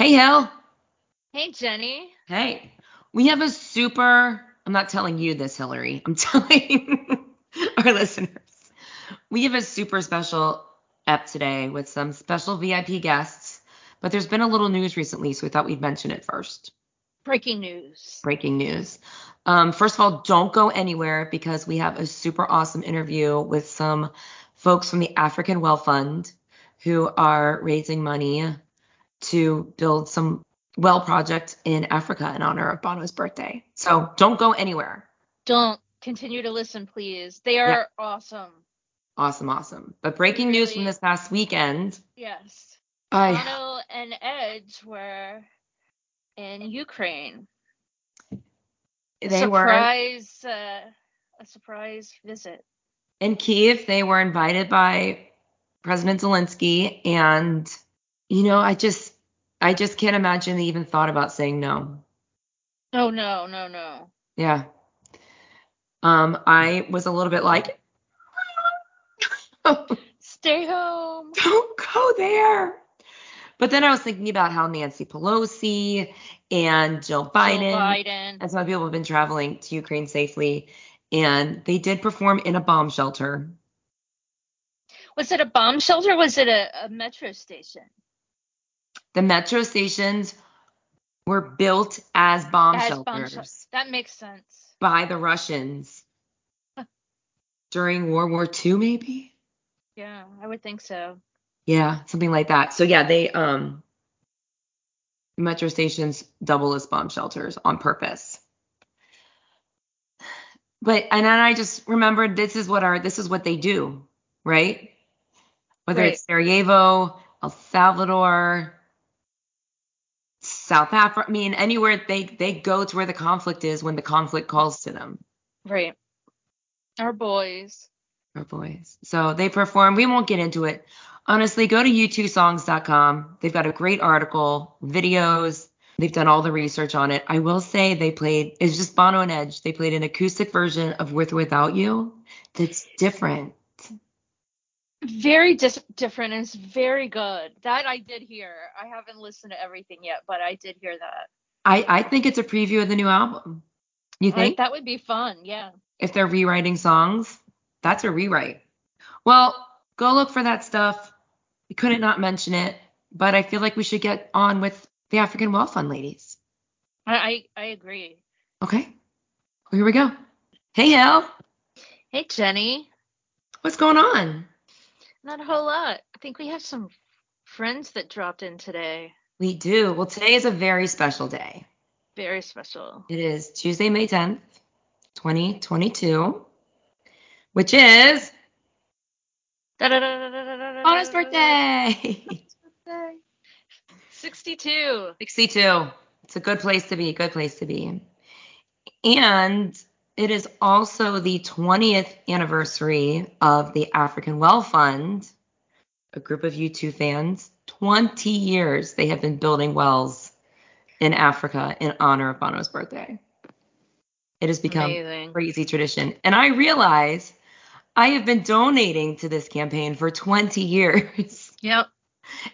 Hey, Hel. Hey, Jenny. Hey. We have a super, I'm not telling you this, Hillary. I'm telling our listeners. We have a super special ep today with some special VIP guests, but there's been a little news recently, so we thought we'd mention it first. Breaking news. Breaking news. Um, first of all, don't go anywhere because we have a super awesome interview with some folks from the African Well Fund who are raising money to build some well project in Africa in honor of Bono's birthday. So don't go anywhere. Don't continue to listen, please. They are yeah. awesome. Awesome, awesome. But breaking really, news from this past weekend. Yes. I, Bono and Edge were in Ukraine. They surprise, were uh, a surprise visit. In Kiev, they were invited by President Zelensky, and you know, I just I just can't imagine they even thought about saying no. Oh no, no, no. Yeah. Um, I was a little bit like, stay home. Don't go there. But then I was thinking about how Nancy Pelosi and Joe Biden, Jill Biden. and some people have been traveling to Ukraine safely, and they did perform in a bomb shelter. Was it a bomb shelter? was it a, a metro station? The metro stations were built as bomb as shelters. Bomb sh- that makes sense. By the Russians during World War II, maybe. Yeah, I would think so. Yeah, something like that. So yeah, they um metro stations double as bomb shelters on purpose. But and then I just remembered this is what our this is what they do, right? Whether right. it's Sarajevo, El Salvador, South Africa. I mean, anywhere they they go to where the conflict is when the conflict calls to them. Right. Our boys. Our boys. So they perform. We won't get into it. Honestly, go to u2songs.com. They've got a great article, videos. They've done all the research on it. I will say they played. It's just Bono and Edge. They played an acoustic version of With or Without You. That's different very dis- different and it's very good. That I did hear. I haven't listened to everything yet, but I did hear that. I I think it's a preview of the new album. You think? that would be fun, yeah. If they're rewriting songs, that's a rewrite. Well, go look for that stuff. We couldn't not mention it, but I feel like we should get on with the African Well Fund ladies. I I, I agree. Okay. Well, here we go. Hey, Hel. Hey, Jenny. What's going on? Not a whole lot. I think we have some friends that dropped in today. We do. Well, today is a very special day. Very special. It is Tuesday, May 10th, 2022, which is birthday. birthday. 62. 62. It's a good place to be. Good place to be. And it is also the 20th anniversary of the African Well Fund, a group of U2 fans. 20 years they have been building wells in Africa in honor of Bono's birthday. It has become Amazing. a crazy tradition. And I realize I have been donating to this campaign for 20 years. Yep.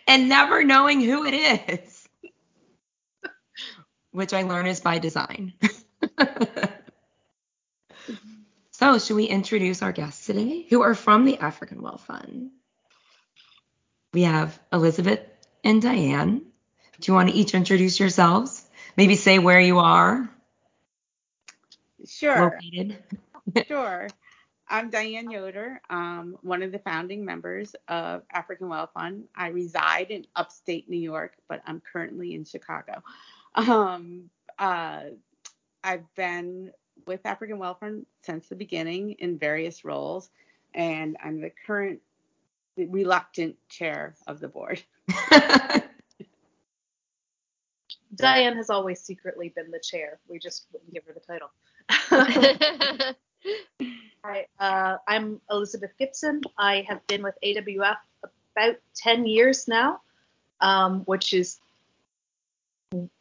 And never knowing who it is, which I learn is by design. So, should we introduce our guests today who are from the African Well Fund? We have Elizabeth and Diane. Do you want to each introduce yourselves? Maybe say where you are. Sure. Located. sure. I'm Diane Yoder, um, one of the founding members of African Well Fund. I reside in upstate New York, but I'm currently in Chicago. Um, uh, I've been with African Well Fund since the beginning in various roles, and I'm the current reluctant chair of the board. Diane has always secretly been the chair. We just wouldn't give her the title. Hi, uh, I'm Elizabeth Gibson. I have been with AWF about 10 years now, um, which is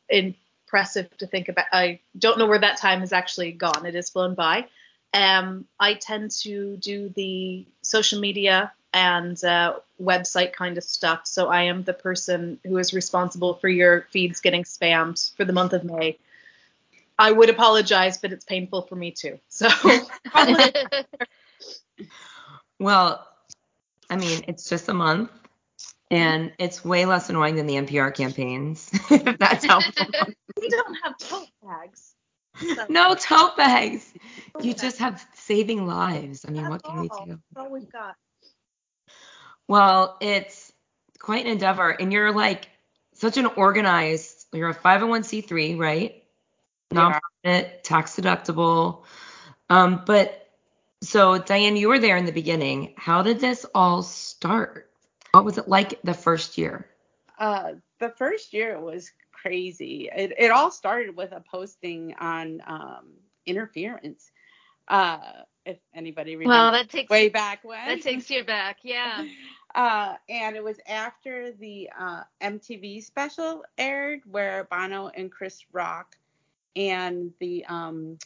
in impressive to think about. I don't know where that time has actually gone. It has flown by. Um, I tend to do the social media and uh, website kind of stuff. So I am the person who is responsible for your feeds getting spammed for the month of May. I would apologize, but it's painful for me too. So Well, I mean, it's just a month, and it's way less annoying than the NPR campaigns. if that's helpful. we don't have tote bags. So no tote bags. You just have saving lives. I mean, That's what can we do? That's all we've got. Well, it's quite an endeavor, and you're like such an organized. You're a 501c3, right? Yeah. Nonprofit, tax deductible. Um, but so Diane, you were there in the beginning. How did this all start? What was it like the first year? Uh, the first year was crazy. It, it all started with a posting on um, interference. Uh, if anybody remembers well, that takes way back when. that takes you back. Yeah. Uh, and it was after the uh, MTV special aired where Bono and Chris Rock and the um,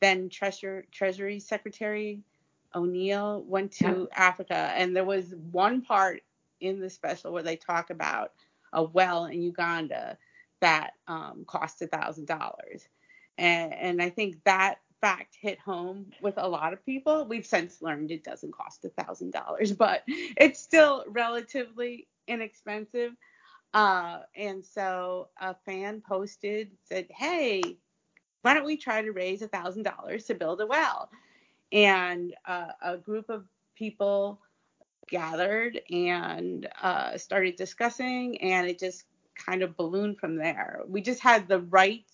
then Treasure, Treasury Secretary O'Neill went to Africa. And there was one part in the special where they talk about a well in Uganda that um, cost a thousand dollars. And I think that fact hit home with a lot of people. We've since learned it doesn't cost a thousand dollars, but it's still relatively inexpensive. Uh, and so a fan posted, said, Hey, why don't we try to raise a thousand dollars to build a well? And uh, a group of people gathered and uh, started discussing, and it just kind of ballooned from there. We just had the right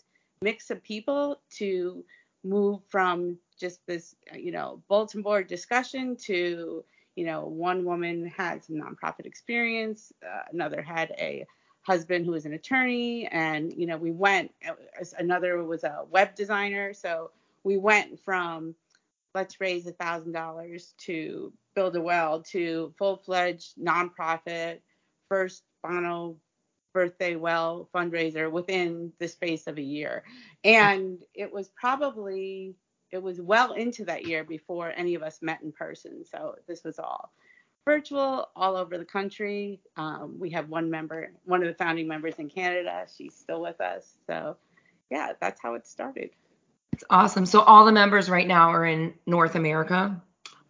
mix of people to move from just this, you know, bulletin board discussion to, you know, one woman had some nonprofit experience, uh, another had a husband who was an attorney, and you know, we went. Another was a web designer, so we went from let's raise a thousand dollars to build a well to full-fledged nonprofit first Bono birthday well fundraiser within the space of a year. And it was probably it was well into that year before any of us met in person. So this was all virtual all over the country. Um, we have one member one of the founding members in canada. She's still with us. So yeah that's how it started It's awesome. So all the members right now are in North America,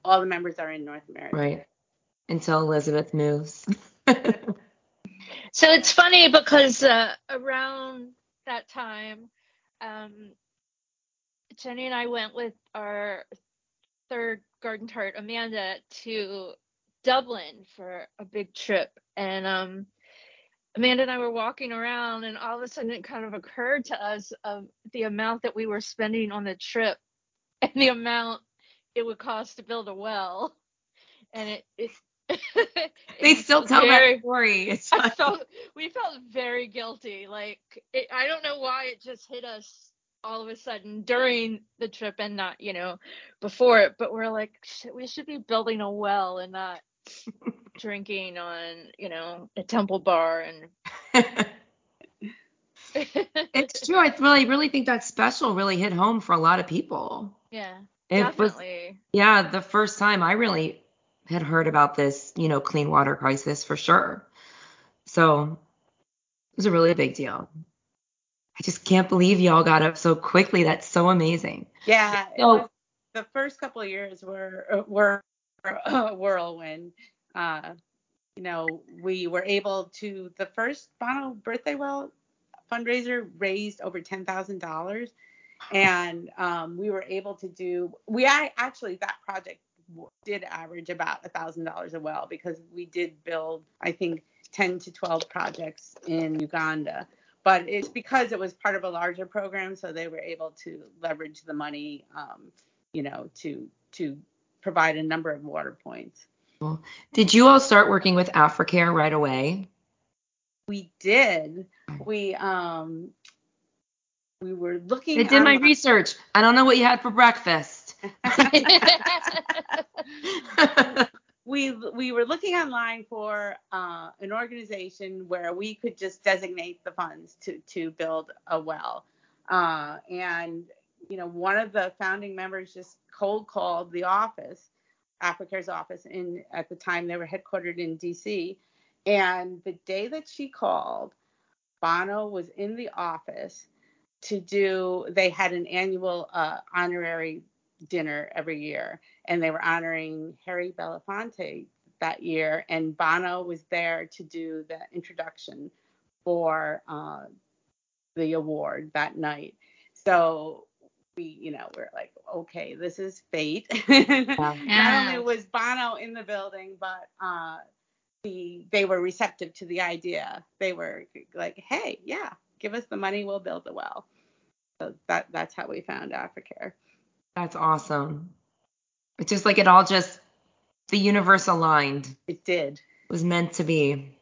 all the members are in north america right? Until Elizabeth moves. So it's funny because uh, around that time, um, Jenny and I went with our third garden tart, Amanda, to Dublin for a big trip. And um, Amanda and I were walking around, and all of a sudden it kind of occurred to us of the amount that we were spending on the trip and the amount it would cost to build a well. And it, it's they still tell very- that story. It's I felt we felt very guilty. Like it, I don't know why it just hit us all of a sudden during the trip and not you know before it. But we're like, we should be building a well and not drinking on you know a temple bar and. it's true. I really, really think that special really hit home for a lot of people. yeah, It was, definitely. yeah, the first time I really had heard about this, you know, clean water crisis for sure. So it was a really big deal. I just can't believe y'all got up so quickly. That's so amazing. Yeah, So- the first couple of years were uh, were a whirlwind. Uh, you know, we were able to the first Bono birthday well fundraiser raised over ten thousand dollars, and um, we were able to do. We I, actually that project did average about a thousand dollars a well because we did build I think ten to twelve projects in Uganda but it's because it was part of a larger program, so they were able to leverage the money, um, you know, to to provide a number of water points. Did you all start working with Africare right away? We did. We um we were looking. I did my research. I don't know what you had for breakfast. we we were looking online for uh, an organization where we could just designate the funds to to build a well, uh, and you know one of the founding members just cold called the office Africare's office in at the time they were headquartered in DC. And the day that she called, Bono was in the office to do they had an annual uh, honorary dinner every year and they were honoring Harry Belafonte that year and Bono was there to do the introduction for uh, the award that night. So we, you know, we're like, okay, this is fate. Yeah. Not only was Bono in the building, but uh, the they were receptive to the idea. They were like, hey, yeah, give us the money, we'll build the well. So that that's how we found Africare. That's awesome. It's just like it all just the universe aligned. It did. It was meant to be.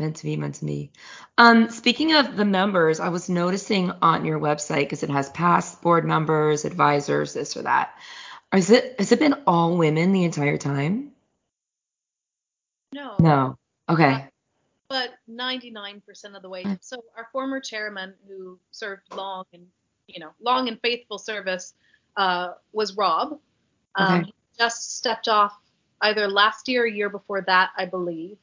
Meant to be, meant to be. Um, speaking of the members, I was noticing on your website because it has past board members, advisors, this or that. Is it has it been all women the entire time? No. No. Okay. But 99% of the way. Hmm. So our former chairman, who served long and you know long and faithful service, uh, was Rob. Um, okay. He just stepped off either last year or year before that, I believe.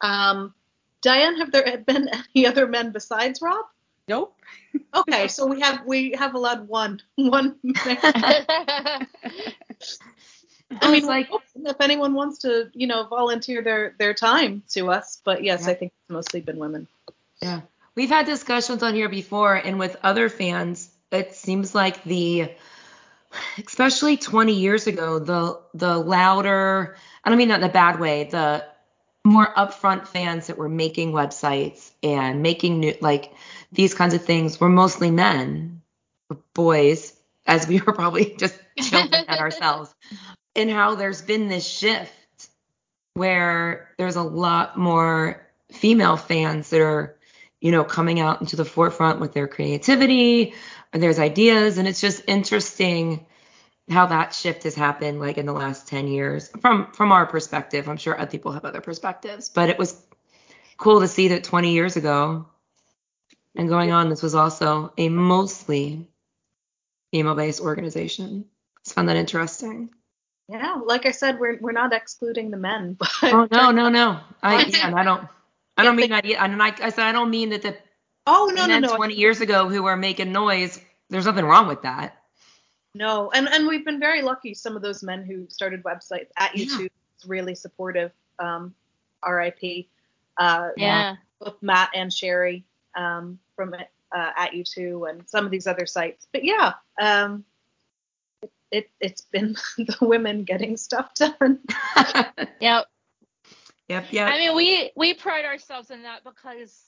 Um, Diane, have there been any other men besides Rob? Nope. okay, so we have we have allowed one one. I mean, like if anyone wants to, you know, volunteer their their time to us, but yes, yeah. I think it's mostly been women. Yeah, we've had discussions on here before, and with other fans, it seems like the especially 20 years ago, the the louder, I don't mean that in a bad way, the more upfront fans that were making websites and making new like these kinds of things were mostly men, boys, as we were probably just children at ourselves. And how there's been this shift where there's a lot more female fans that are, you know, coming out into the forefront with their creativity, and there's ideas, and it's just interesting how that shift has happened like in the last 10 years. From from our perspective i'm sure other people have other perspectives but it was cool to see that 20 years ago and going on this was also a mostly female based organization. I found that interesting. Yeah like i said we're we're not excluding the men but oh no no no. I yeah, i don't i don't mean that and like i said i don't mean that the oh no no no. 20 years ago who are making noise there's nothing wrong with that no, and and we've been very lucky. Some of those men who started websites at U2 yeah. really supportive. Um, R.I.P. Uh, yeah. Both Matt and Sherry um, from uh, at U2 and some of these other sites. But yeah, um, it, it it's been the women getting stuff done. yep. Yep. Yeah. I mean, we we pride ourselves in that because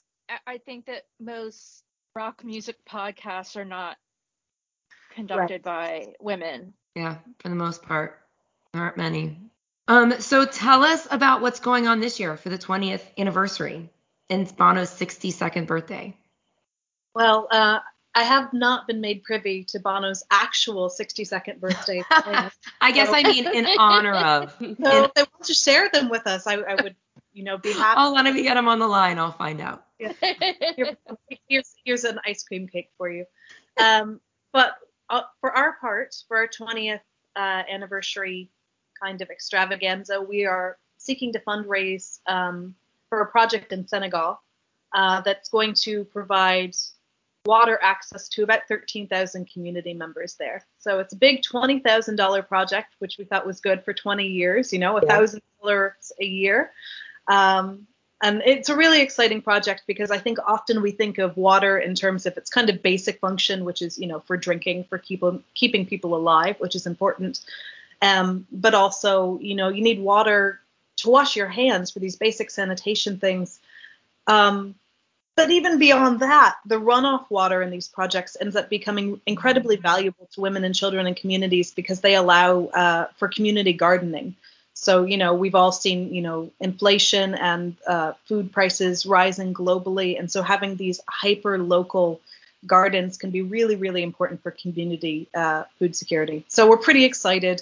I think that most rock music podcasts are not conducted right. by women. Yeah, for the most part. There aren't many. Um, so tell us about what's going on this year for the 20th anniversary and Bono's 62nd birthday. Well, uh, I have not been made privy to Bono's actual 62nd birthday. I guess so, I mean in honor of. So in, if they want to share them with us, I, I would, you know, be happy. I'll let me get them on the line. I'll find out. Yeah. Here, here's here's an ice cream cake for you. Um, but uh, for our part, for our 20th uh, anniversary kind of extravaganza, we are seeking to fundraise um, for a project in Senegal uh, that's going to provide water access to about 13,000 community members there. So it's a big $20,000 project, which we thought was good for 20 years, you know, a thousand dollars a year. Um, and it's a really exciting project because I think often we think of water in terms of its kind of basic function, which is, you know, for drinking, for keep, keeping people alive, which is important. Um, but also, you know, you need water to wash your hands for these basic sanitation things. Um, but even beyond that, the runoff water in these projects ends up becoming incredibly valuable to women and children and communities because they allow uh, for community gardening. So, you know, we've all seen, you know, inflation and uh, food prices rising globally. And so having these hyper local gardens can be really, really important for community uh, food security. So we're pretty excited.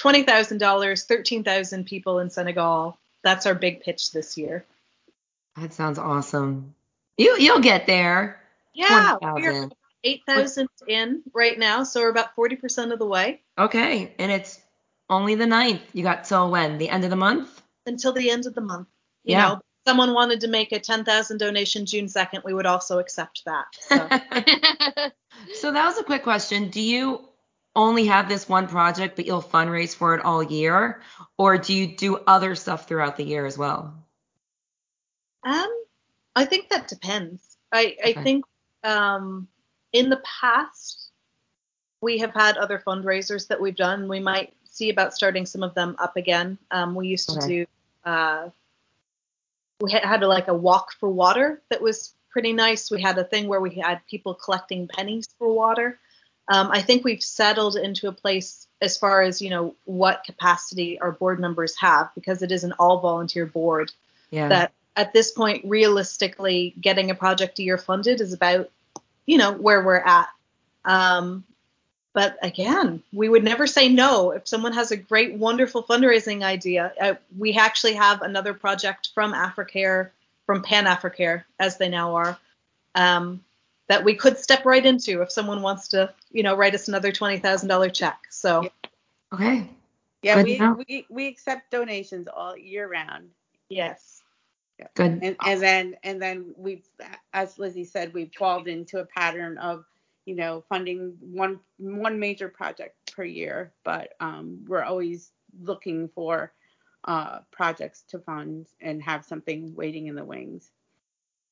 $20,000, 13,000 people in Senegal. That's our big pitch this year. That sounds awesome. You you'll get there. Yeah, 20, we're 8,000 in right now, so we're about 40% of the way. Okay, and it's only the 9th. You got till when? The end of the month? Until the end of the month. You Yeah. know, someone wanted to make a 10,000 donation June 2nd, we would also accept that. So. so that was a quick question. Do you only have this one project, but you'll fundraise for it all year? Or do you do other stuff throughout the year as well? Um, I think that depends. I, I Okay. think um, in the past we have had other fundraisers that we've done. We might see about starting some of them up again. Um, we used to Okay. do. Uh, we had, had like a walk for water that was pretty nice. We had a thing where we had people collecting pennies for water. Um, I think we've settled into a place as far as you know what capacity our board members have because it is an all volunteer board Yeah. that at this point realistically getting a project a year funded is about you know where we're at um, but again we would never say no if someone has a great wonderful fundraising idea uh, we actually have another project from africare from pan africare as they now are um, that we could step right into if someone wants to you know write us another $20000 check so okay. Yeah, Good we, to we we accept donations all year round. yes Good. And and then and then we've as Lizzie said, we've fallen into a pattern of, you know, funding one one major project per year, but um, we're always looking for uh, projects to fund and have something waiting in the wings.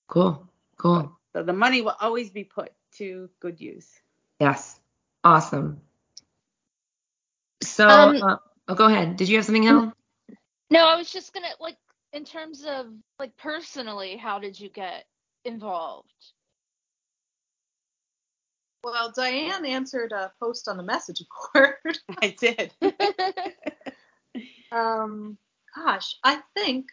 Cool. Cool. So the money will always be put to good use. Yes. Awesome. So, Um, uh, oh, go ahead. Did you have something else? no, I was just gonna like in terms of like personally, how did you get involved? Well diane answered a post on the message board I did. Um, gosh, I think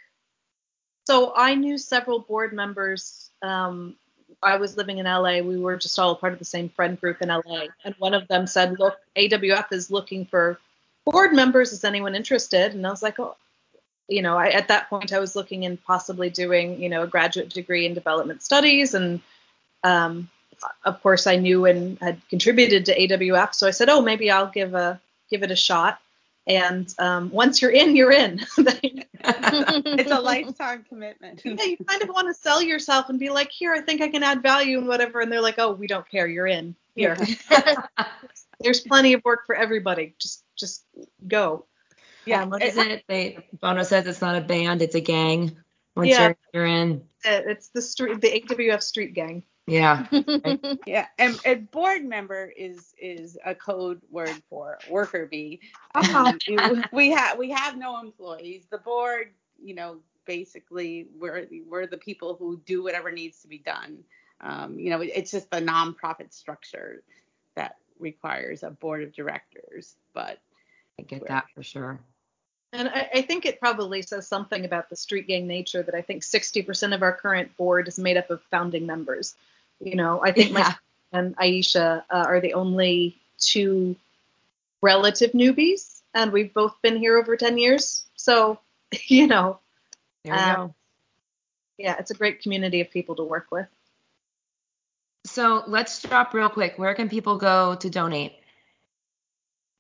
so. I knew several board members. Um, I was living in LA. We were just all part of the same friend group in LA, and one of them said, "Look, AWF is looking for board members. Is anyone interested?" And I was like, "Oh." You know, I, at that point, I was looking in possibly doing, you know, a graduate degree in development studies, and um, of course, I knew and had contributed to AWF. So I said, "Oh, maybe I'll give a give it a shot." And um, once you're in, you're in. it's a lifetime commitment. yeah, you kind of want to sell yourself and be like, here, I think I can add value and whatever. And they're like, oh, we don't care. You're in. Here. There's plenty of work for everybody. Just just go. Yeah, what is it? They Bono says it's not a band, it's a gang. Once Yeah. you're, you're in. Uh, It's the street, the AWF street gang. Yeah. Yeah, and, and board member is is a code word for worker bee. Ah. Um, we have we have no employees. The board, you know, basically we're we're the people who do whatever needs to be done. Um, you know, it, it's just a nonprofit structure that requires a board of directors. But I get that for sure. And I, I think it probably says something about the street gang nature that I think 60% of our current board is made up of founding members. You know, I think Yeah. myself and Aisha uh, are the only two relative newbies, and we've both been here over 10 years. So, you know, There we Uh, go. yeah, it's a great community of people to work with. So let's drop real quick. Where can people go to donate?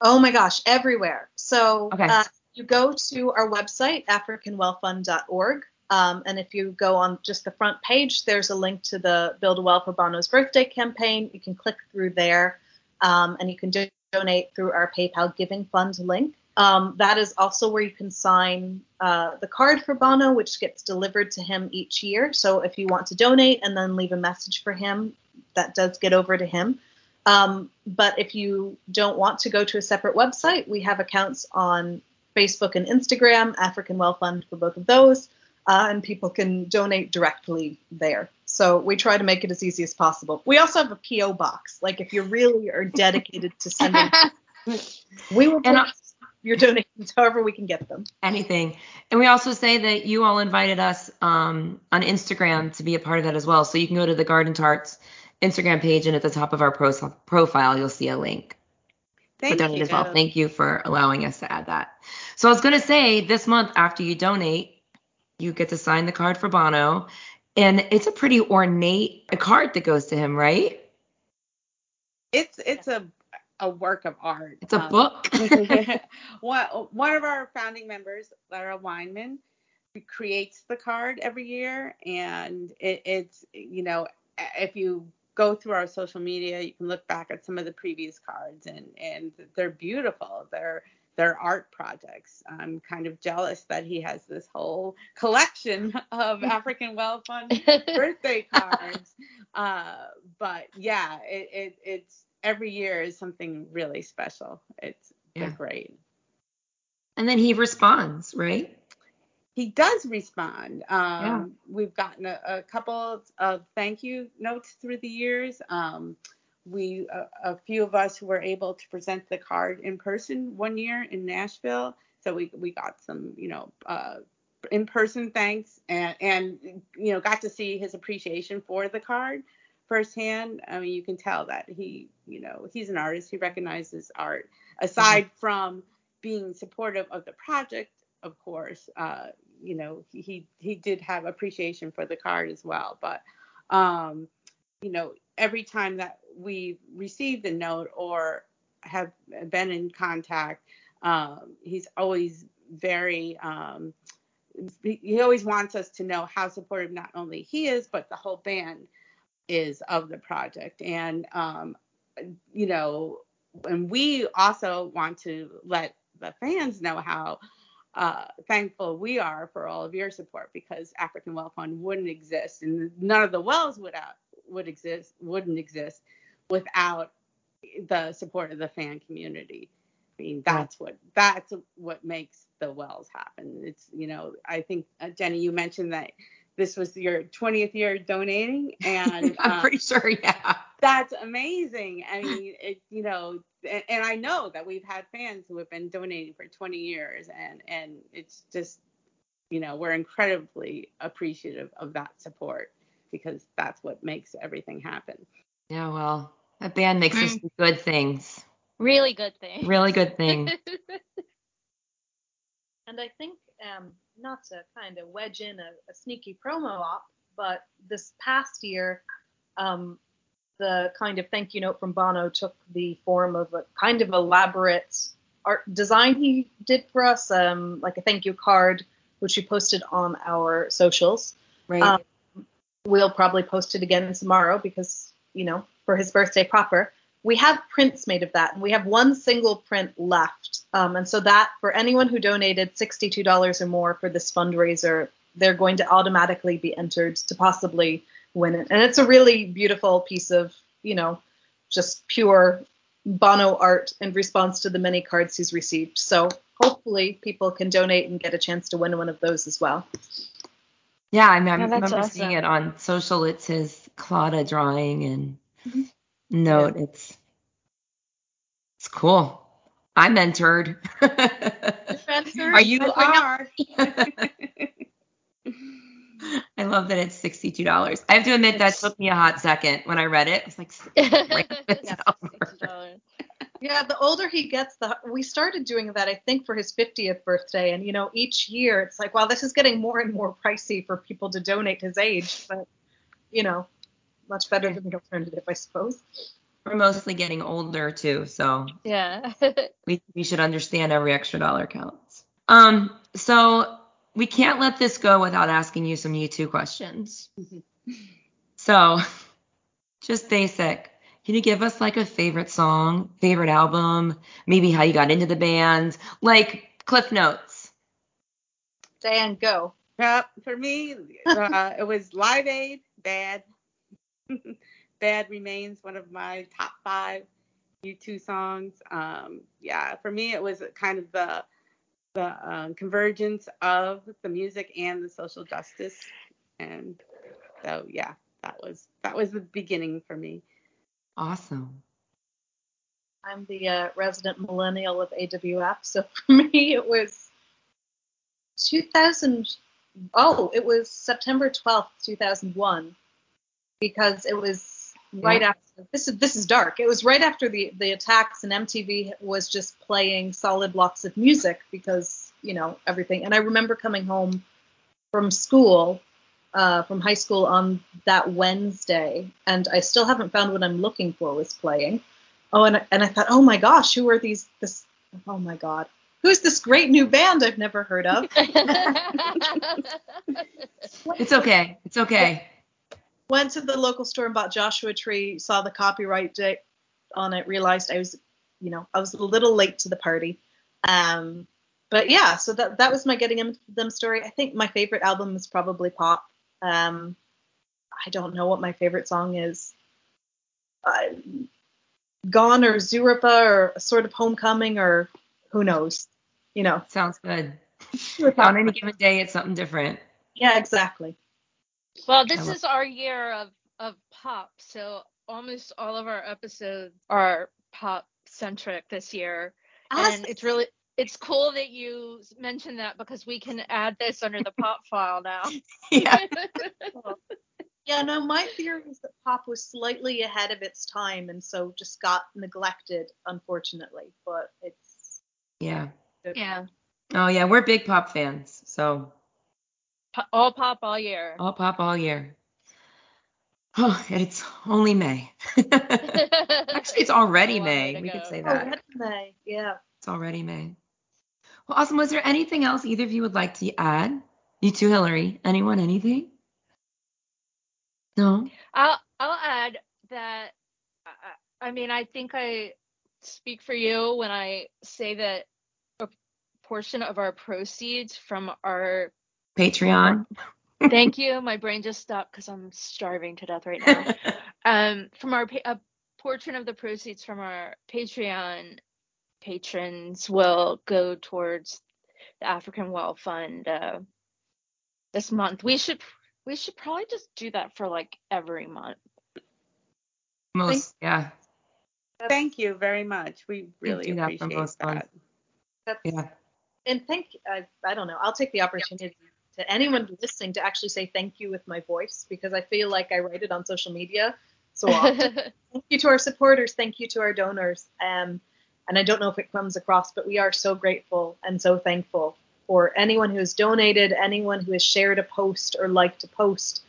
Oh my gosh, everywhere. So Okay. uh, you go to our website, africanwellfund.org. Um, and if you go on just the front page, there's a link to the Build a Well for Bono's birthday campaign. You can click through there um, and you can do- donate through our PayPal Giving Fund link. Um, that is also where you can sign uh, the card for Bono, which gets delivered to him each year. So if you want to donate and then leave a message for him, that does get over to him. Um, but if you don't want to go to a separate website, we have accounts on Facebook and Instagram, African Well Fund for both of those, uh, and people can donate directly there. So we try to make it as easy as possible. We also have a PO box. Like if you really are dedicated to sending, we will take your donations however we can get them. Anything. And we also say that you all invited us um, on Instagram to be a part of that as well. So you can go to the Garden Tarts Instagram page, and at the top of our pro- profile, you'll see a link thank you. as well. Thank you for allowing us to add that. So I was going to say this month, after you donate, you get to sign the card for Bono. And it's a pretty ornate card that goes to him, right? it's it's a a work of art. It's a Um, book. one, one of our founding members, Lara Weinman, creates the card every year, and it, it's you know if you go through our social media, you can look back at some of the previous cards, and and they're beautiful. They're they're art projects. I'm kind of jealous that he has this whole collection of African Well Fund birthday cards. Uh, but yeah, it, it it's every year is something really special. It's Yeah. great. and then he responds, right? He does respond. Um, Yeah. We've gotten a, a couple of thank you notes through the years. Um, we a, a few of us were able to present the card in person one year in Nashville, so we we got some you know uh, in person thanks and and you know got to see his appreciation for the card firsthand. I mean, you can tell that he you know he's an artist. He recognizes art aside from being supportive of the project, of course. Uh, you know, he, he did have appreciation for the card as well, but um, you know, every time that we've received a note or have been in contact, um, he's always very um, he always wants us to know how supportive not only he is, but the whole band is of the project. And um, you know, and we also want to let the fans know how uh, thankful we are for all of your support because African Well Fund wouldn't exist and none of the wells would out, would exist wouldn't exist without the support of the fan community. I mean that's what that's what makes the wells happen. It's you know I think uh, Jenny you mentioned that this was your 20th year donating and I'm um, pretty sure, yeah. that's amazing. I mean, it, you know, and, and I know that we've had fans who have been donating for 20 years, and and it's just, you know, we're incredibly appreciative of that support because that's what makes everything happen. Yeah, well, that band makes us Mm. do good things. really good thing. Really good things. And I think, um, not to kind of wedge in a, a sneaky promo op, but this past year, um, the kind of thank you note from Bono took the form of a kind of elaborate art design he did for us, um, like a thank you card, which we posted on our socials. Right. Um, We'll probably post it again tomorrow because, you know, for his birthday proper. We have prints made of that, and we have one single print left. Um, and so that for anyone who donated $62 or more for this fundraiser, they're going to automatically be entered to possibly win it. And it's a really beautiful piece of, you know, just pure Bono art in response to the many cards he's received. So hopefully people can donate and get a chance to win one of those as well. yeah, I, mean, I Yeah, that's remember seeing it on social. It's his Claudia drawing and Mhm. note. It's it's cool. I'm entered. Are you? You are. I love that it's sixty-two dollars. I have to admit that took me a hot second when I read it. I was like, it's Yeah, over. $60. Yeah, the older he gets, the we started doing that I think for his 50th birthday, and you know each year it's like, wow, this is getting more and more pricey for people to donate his age, but you know, much better than the alternative, I suppose. We're mostly getting older too, so yeah. we, we should understand every extra dollar counts. Um, so we can't let this go without asking you some U2 questions. So, just basic. Can you give us like a favorite song, favorite album, maybe how you got into the band, like Cliff Notes? Diane, go. Yep, for me, uh, it was Live Aid, Bad. Bad remains one of my top five U2 songs. Um, yeah, for me, it was kind of the the um, convergence of the music and the social justice, and so yeah, that was that was the beginning for me. Awesome. I'm the uh, resident millennial of AWF, so for me it was 2000. Oh, it was September 12th, 2001, because it was right Yeah. after. This is this is dark. It was right after the the attacks, and MTV was just playing solid blocks of music because you know everything. And I remember coming home from school, uh, from high school on that Wednesday, and I still haven't found what I'm looking for was playing. oh, and and I thought, oh my gosh, who are these? This oh my god, who's this great new band I've never heard of? It's okay. It's okay. Went to the local store and bought Joshua Tree. Saw the copyright date on it. Realized I was, you know, I was a little late to the party. Um, but yeah, so that that was my getting into them story. I think my favorite album is probably Pop. Um, I don't know what my favorite song is. Uh, Gone or Zooropa or sort of Homecoming or who knows, you know. Sounds good. On any given day, it's something different. Yeah, exactly. Well, this is our year of of pop, so almost all of our episodes are pop centric this year, and it's really it's cool that you mentioned that because we can add this under the pop file now. Yeah. Yeah, no, my theory is that pop was slightly ahead of its time and so just got neglected, unfortunately. But it's Yeah. yeah, Oh yeah, we're big pop fans. So Po- all pop all year. all pop all year. Oh, it's only May. Actually, it's already A long way May. to We could say that. May. Yeah. It's already May. Well, awesome. Was there anything else either of you would like to add? You too, Hillary. Anyone? Anything? No. I'll I'll add that. I- I mean, I think I speak for you when I say that a portion of our proceeds from our Patreon. thank you, my brain just stopped because I'm starving to death right now. um, from our pa- a portion of the proceeds from our Patreon patrons will go towards the African Well Fund uh, this month. We should we should probably just do that for like every month. Most. Yeah. Thank you very much. We really do that for appreciate most that. Yeah. And thank I, I don't know. I'll take the opportunity to anyone listening to actually say thank you with my voice because I feel like I write it on social media so often. thank you to our supporters. Thank you to our donors. Um, and I don't know if it comes across, but we are so grateful and so thankful for anyone who has donated, anyone who has shared a post or liked a post,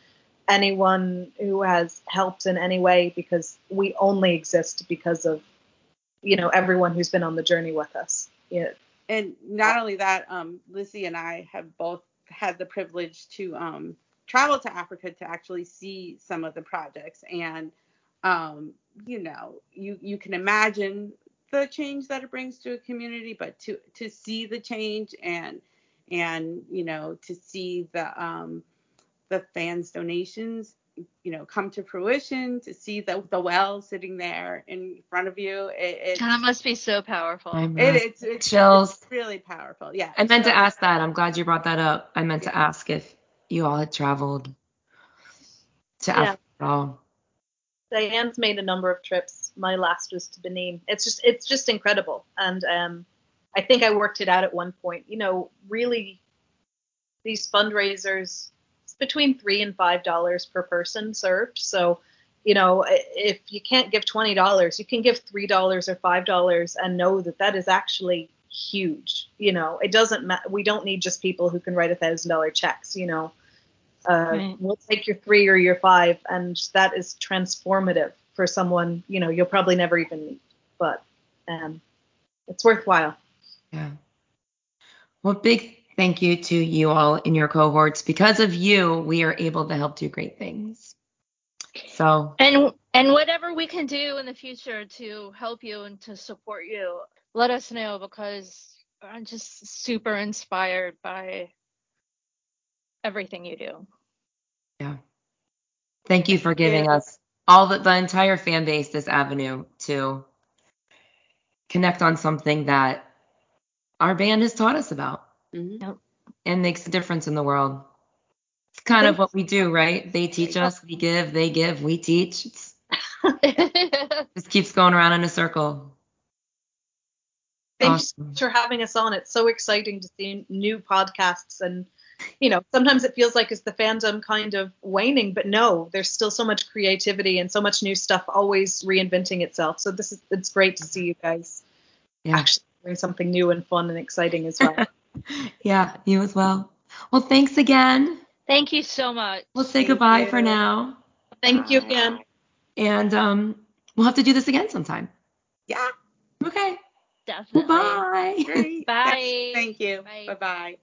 anyone who has helped in any way, because we only exist because of, you know, everyone who's been on the journey with us. Yeah. And not only that, um, Lizzie and I have both had the privilege to um, travel to Africa to actually see some of the projects. And, um, you know, you, you can imagine the change that it brings to a community, but to, to see the change and, and, you know, to see the, um, the fans donations, you know, come to fruition, to see the, the well sitting there in front of you. It, it, that must be so powerful. It, uh, it's, it's, Chills. it's really powerful. Yeah. I meant to So- ask that. I'm glad you brought that up. I meant to ask if you all had traveled to Yeah. Africa at all. Diane's made a number of trips. My last was to Benin. It's just it's just incredible. And um, I think I worked it out at one point. You know, really, these fundraisers it's between three and five dollars per person served. So, you know, if you can't give twenty dollars, you can give three dollars or five dollars, and know that that is actually huge. You know, it doesn't matter. We don't need just people who can write a thousand dollar checks. You know, uh, Right. we'll take your three or your five, and that is transformative for someone you know you'll probably never even meet, but um, it's worthwhile. Yeah. Well, big thank you to you all in your cohorts. Because of you, we are able to help do great things. So, And and whatever we can do in the future to help you and to support you, let us know because I'm just super inspired by everything you do. yeah. Thank you for giving you. us all the, the entire fan base this avenue to connect on something that our band has taught us about Mm-hmm. And makes a difference in the world. It's kind of what we do, right? They teach us, we give, they give, we teach. It's, just keeps going around in a circle. Thanks Awesome. for having us on. It's so exciting to see new podcasts and you know sometimes it feels like is the fandom kind of waning but no there's still so much creativity and so much new stuff always reinventing itself so this is it's great to see you guys Yeah. actually doing something new and fun and exciting as well Yeah, you as well. Well, thanks again. Thank you so much. We'll say Thank goodbye you. for now. thank you again And um, we'll have to do this again sometime. Yeah. Okay. Definitely. Bye. Great. Bye. Thank you. Bye. Bye bye.